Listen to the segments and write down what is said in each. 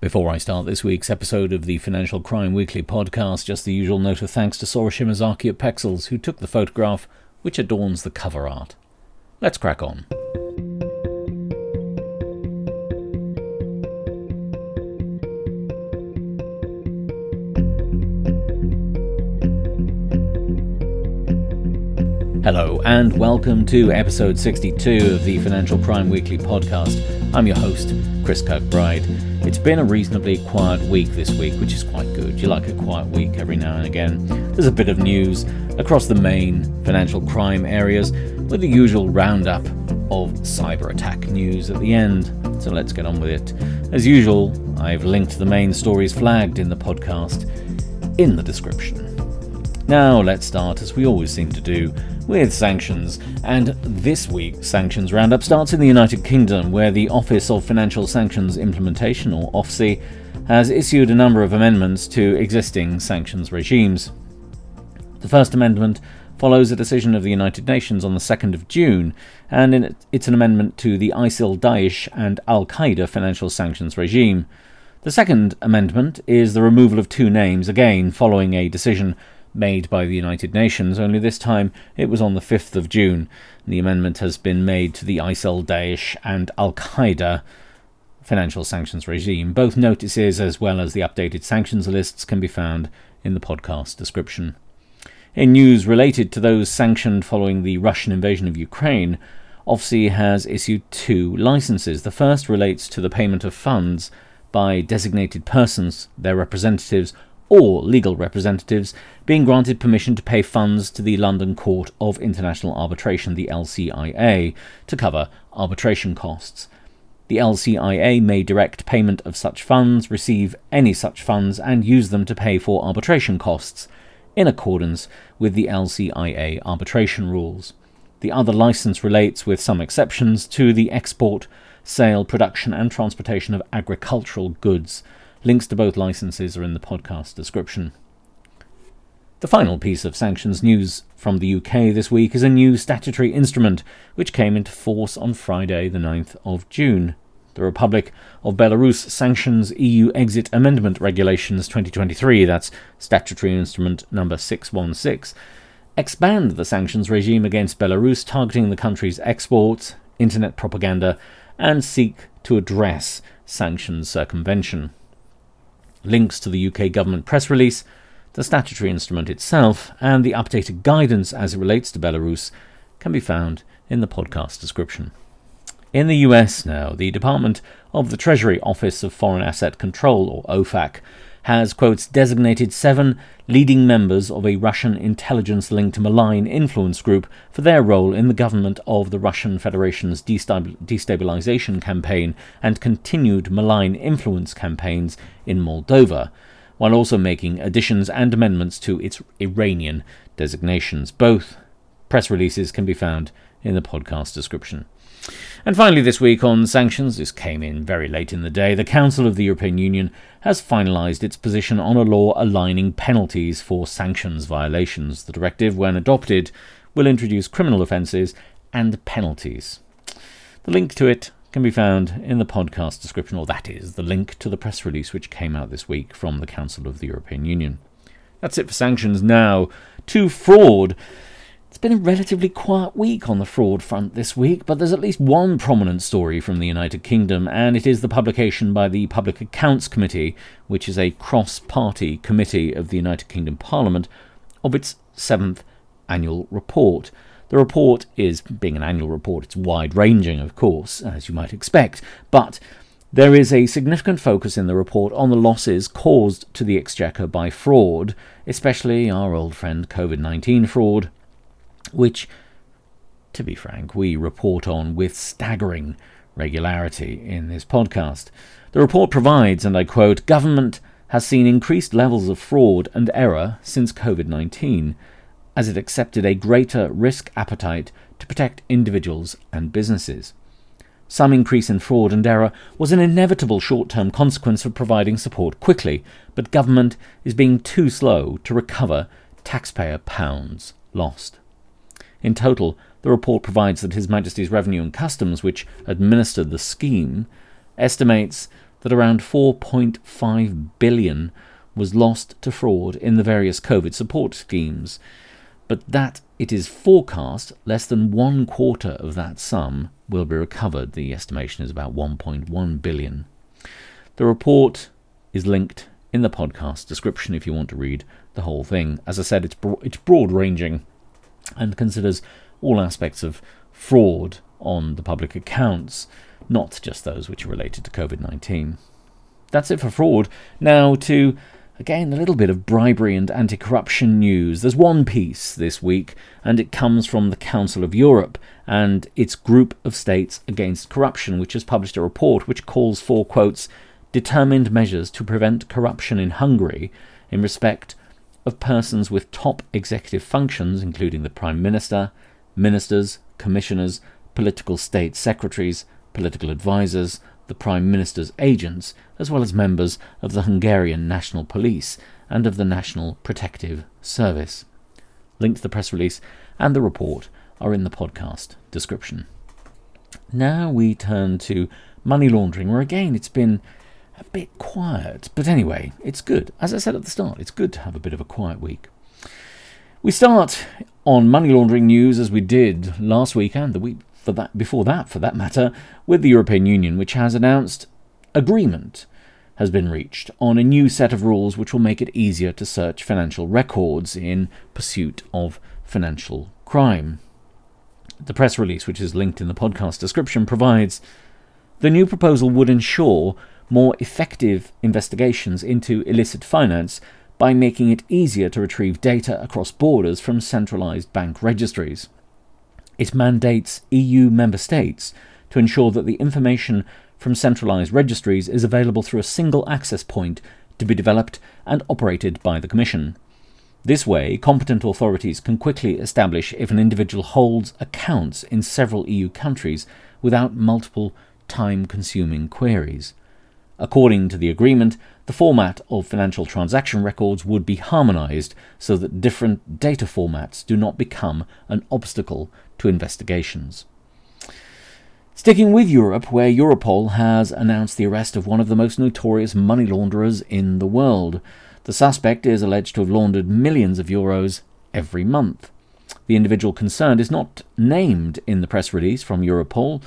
Before I start this week's episode of the Financial Crime Weekly podcast, just the usual note of thanks to Sora Shimazaki at Pexels, who took the photograph which adorns the cover art. Let's crack on. Hello, and welcome to episode 62 of the Financial Crime Weekly podcast. I'm your host, Chris Kirkbride. It's been a reasonably quiet week this week, which is quite good. You like a quiet week every now and again. There's a bit of news across the main financial crime areas with the usual roundup of cyber attack news at the end. So let's get on with it. As usual, I've linked the main stories flagged in the podcast in the description. Now let's start, as we always seem to do, with sanctions. And this week's sanctions roundup starts in the United Kingdom, where the Office of Financial Sanctions Implementation, or OFSI, has issued a number of amendments to existing sanctions regimes. The first amendment follows a decision of the United Nations on the 2nd of June, and it's an amendment to the ISIL Daesh and Al Qaeda financial sanctions regime. The second amendment is the removal of two names, again following a decision made by the United Nations, only this time it was on the 5th of June. The amendment has been made to the ISIL Daesh and Al Qaeda financial sanctions regime. Both notices, as well as the updated sanctions lists, can be found in the podcast description. In news related to those sanctioned following the Russian invasion of Ukraine, OFSI has issued two licenses. The first relates to the payment of funds by designated persons, their representatives, or legal representatives being granted permission to pay funds to the London Court of International Arbitration, the LCIA, to cover arbitration costs. The LCIA may direct payment of such funds, receive any such funds, and use them to pay for arbitration costs, in accordance with the LCIA arbitration rules. The other license relates, with some exceptions, to the export, sale, production, and transportation of agricultural goods Links to both licenses are in the podcast description. The final piece of sanctions news from the UK this week is a new statutory instrument which came into force on Friday, the 9th of June. The Republic of Belarus sanctions EU exit amendment regulations 2023, that's statutory instrument number 616, expand the sanctions regime against Belarus, targeting the country's exports, internet propaganda, and seek to address sanctions circumvention. Links to the UK government press release, the statutory instrument itself, and the updated guidance as it relates to Belarus can be found in the podcast description. In the US now, the Department of the Treasury Office of Foreign Asset Control, or OFAC, has, quotes, designated seven leading members of a Russian intelligence linked malign influence group for their role in the government of the Russian Federation's destabilization campaign and continued malign influence campaigns in Moldova, while also making additions and amendments to its Iranian designations. Both press releases can be found in the podcast description. And finally, this week on sanctions, this came in very late in the day, the Council of the European Union has finalised its position on a law aligning penalties for sanctions violations. The directive, when adopted, will introduce criminal offences and penalties. The link to it can be found in the podcast description, or that is, the link to the press release which came out this week from the Council of the European Union. That's it for sanctions now. To fraud. It's been a relatively quiet week on the fraud front this week, but there's at least one prominent story from the United Kingdom, and it is the publication by the Public Accounts Committee, which is a cross party committee of the United Kingdom Parliament, of its seventh annual report. The report is, being an annual report, it's wide ranging, of course, as you might expect, but there is a significant focus in the report on the losses caused to the Exchequer by fraud, especially our old friend COVID 19 fraud which, to be frank, we report on with staggering regularity in this podcast. The report provides, and I quote, government has seen increased levels of fraud and error since COVID 19, as it accepted a greater risk appetite to protect individuals and businesses. Some increase in fraud and error was an inevitable short term consequence of providing support quickly, but government is being too slow to recover taxpayer pounds lost. In total, the report provides that His Majesty's Revenue and Customs, which administered the scheme, estimates that around 4.5 billion was lost to fraud in the various COVID support schemes, but that it is forecast less than one quarter of that sum will be recovered. The estimation is about 1.1 billion. The report is linked in the podcast description if you want to read the whole thing. As I said, it's bro- it's broad ranging and considers all aspects of fraud on the public accounts, not just those which are related to COVID 19. That's it for fraud. Now to Again, a little bit of bribery and anti corruption news. There's one piece this week, and it comes from the Council of Europe and its Group of States Against Corruption, which has published a report which calls for, quotes, determined measures to prevent corruption in Hungary in respect of persons with top executive functions, including the Prime Minister, ministers, commissioners, political state secretaries, political advisers, the Prime Minister's agents, as well as members of the Hungarian National Police and of the National Protective Service. Link to the press release and the report are in the podcast description. Now we turn to money laundering, where again it's been a bit quiet. But anyway, it's good. As I said at the start, it's good to have a bit of a quiet week. We start on money laundering news as we did last week and the week for that before that for that matter with the European Union which has announced agreement has been reached on a new set of rules which will make it easier to search financial records in pursuit of financial crime. The press release, which is linked in the podcast description, provides the new proposal would ensure more effective investigations into illicit finance by making it easier to retrieve data across borders from centralized bank registries. It mandates EU member states to ensure that the information from centralized registries is available through a single access point to be developed and operated by the Commission. This way, competent authorities can quickly establish if an individual holds accounts in several EU countries without multiple time consuming queries. According to the agreement, the format of financial transaction records would be harmonized so that different data formats do not become an obstacle to investigations. Sticking with Europe, where Europol has announced the arrest of one of the most notorious money launderers in the world. The suspect is alleged to have laundered millions of euros every month. The individual concerned is not named in the press release from Europol,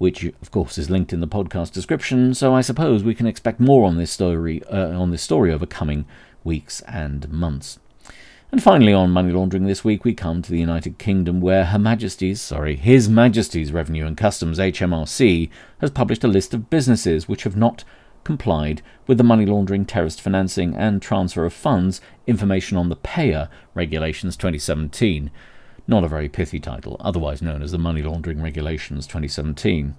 which of course is linked in the podcast description, so I suppose we can expect more on this story uh, on this story over coming weeks and months. And finally, on money laundering this week, we come to the United Kingdom, where Her Majesty's, sorry, His Majesty's Revenue and Customs (HMRC) has published a list of businesses which have not complied with the money laundering, terrorist financing, and transfer of funds information on the payer regulations 2017. Not a very pithy title, otherwise known as the Money Laundering Regulations 2017.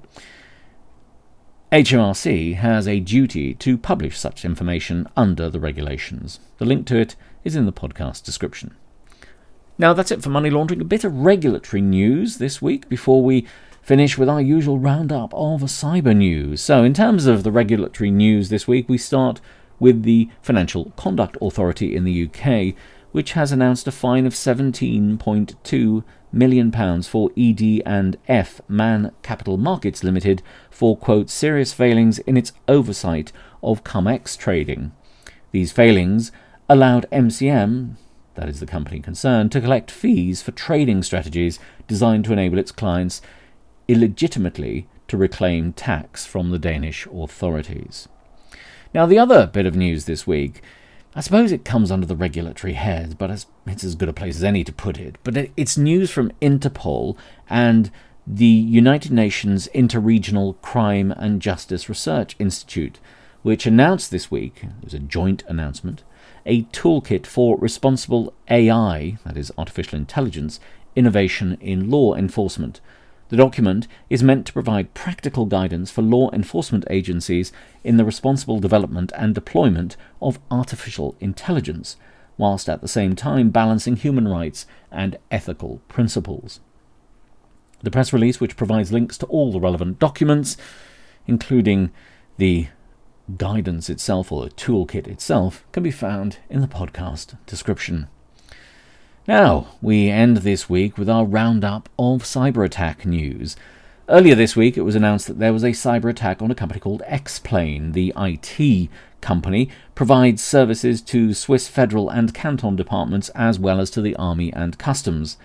HMRC has a duty to publish such information under the regulations. The link to it is in the podcast description. Now that's it for money laundering. A bit of regulatory news this week before we finish with our usual roundup of cyber news. So, in terms of the regulatory news this week, we start with the Financial Conduct Authority in the UK, which has announced a fine of 17.2 million pounds for ED and F Man Capital Markets Limited for quote serious failings in its oversight of CumEx trading. These failings allowed MCM, that is the company concerned, to collect fees for trading strategies designed to enable its clients illegitimately to reclaim tax from the Danish authorities. Now, the other bit of news this week I suppose it comes under the regulatory head, but it's as good a place as any to put it. But it's news from Interpol and the United Nations Interregional Crime and Justice Research Institute, which announced this week, it was a joint announcement, a toolkit for responsible AI, that is, artificial intelligence, innovation in law enforcement the document is meant to provide practical guidance for law enforcement agencies in the responsible development and deployment of artificial intelligence, whilst at the same time balancing human rights and ethical principles. The press release, which provides links to all the relevant documents, including the guidance itself or the toolkit itself, can be found in the podcast description. Now, we end this week with our roundup of cyber attack news. Earlier this week, it was announced that there was a cyber attack on a company called Xplain. The IT company provides services to Swiss federal and canton departments as well as to the army and customs.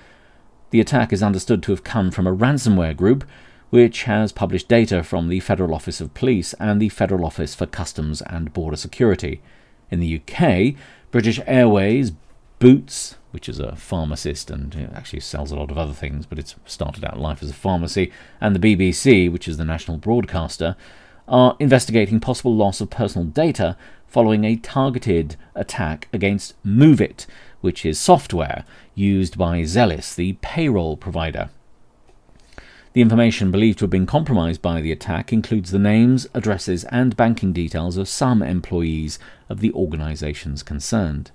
The attack is understood to have come from a ransomware group which has published data from the Federal Office of Police and the Federal Office for Customs and Border Security. In the UK, British Airways, Boots, which is a pharmacist and actually sells a lot of other things, but it's started out life as a pharmacy, and the BBC, which is the national broadcaster, are investigating possible loss of personal data following a targeted attack against MoveIt, which is software used by Zellis, the payroll provider. The information believed to have been compromised by the attack includes the names, addresses, and banking details of some employees of the organizations concerned.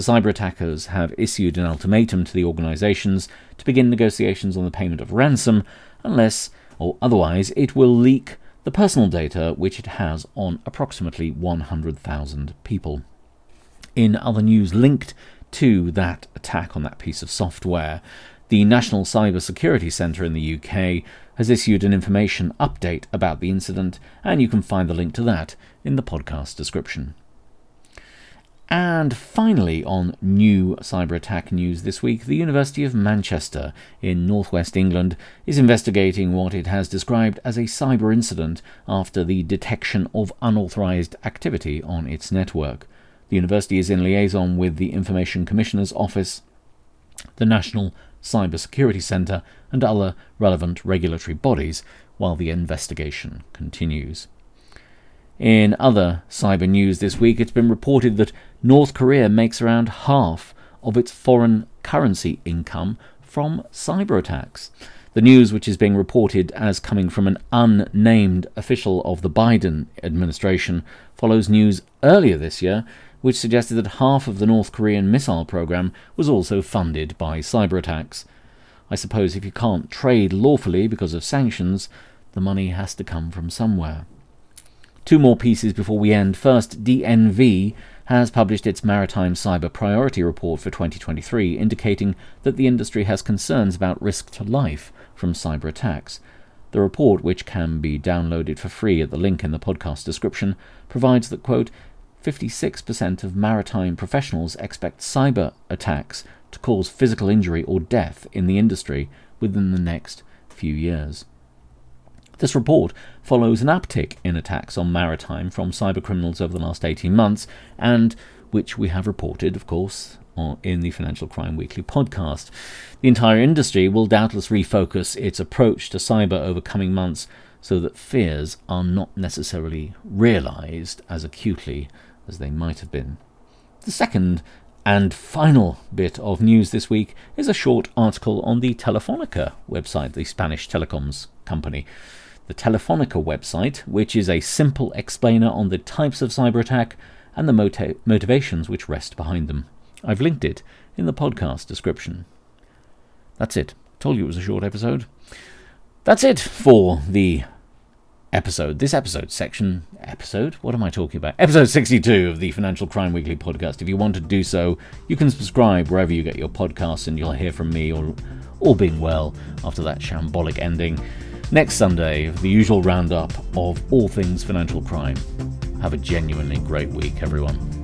The cyber attackers have issued an ultimatum to the organizations to begin negotiations on the payment of ransom unless or otherwise it will leak the personal data which it has on approximately 100,000 people. In other news linked to that attack on that piece of software, the National Cyber Security Centre in the UK has issued an information update about the incident, and you can find the link to that in the podcast description. And finally, on new cyber attack news this week, the University of Manchester in northwest England is investigating what it has described as a cyber incident after the detection of unauthorized activity on its network. The university is in liaison with the Information Commissioner's Office, the National Cybersecurity Centre, and other relevant regulatory bodies while the investigation continues. In other cyber news this week, it's been reported that North Korea makes around half of its foreign currency income from cyber attacks. The news, which is being reported as coming from an unnamed official of the Biden administration, follows news earlier this year which suggested that half of the North Korean missile program was also funded by cyber attacks. I suppose if you can't trade lawfully because of sanctions, the money has to come from somewhere. Two more pieces before we end. First, DNV has published its Maritime Cyber Priority Report for 2023, indicating that the industry has concerns about risk to life from cyber attacks. The report, which can be downloaded for free at the link in the podcast description, provides that, quote, 56% of maritime professionals expect cyber attacks to cause physical injury or death in the industry within the next few years. This report follows an uptick in attacks on maritime from cybercriminals over the last 18 months, and which we have reported, of course, in the Financial Crime Weekly podcast. The entire industry will doubtless refocus its approach to cyber over coming months so that fears are not necessarily realized as acutely as they might have been. The second and final bit of news this week is a short article on the Telefonica website, the Spanish telecoms company. The Telefonica website, which is a simple explainer on the types of cyber attack and the motiv- motivations which rest behind them. I've linked it in the podcast description. That's it. Told you it was a short episode. That's it for the episode, this episode, section, episode, what am I talking about? Episode 62 of the Financial Crime Weekly podcast. If you want to do so, you can subscribe wherever you get your podcasts and you'll hear from me, all, all being well, after that shambolic ending. Next Sunday, the usual roundup of all things financial crime. Have a genuinely great week, everyone.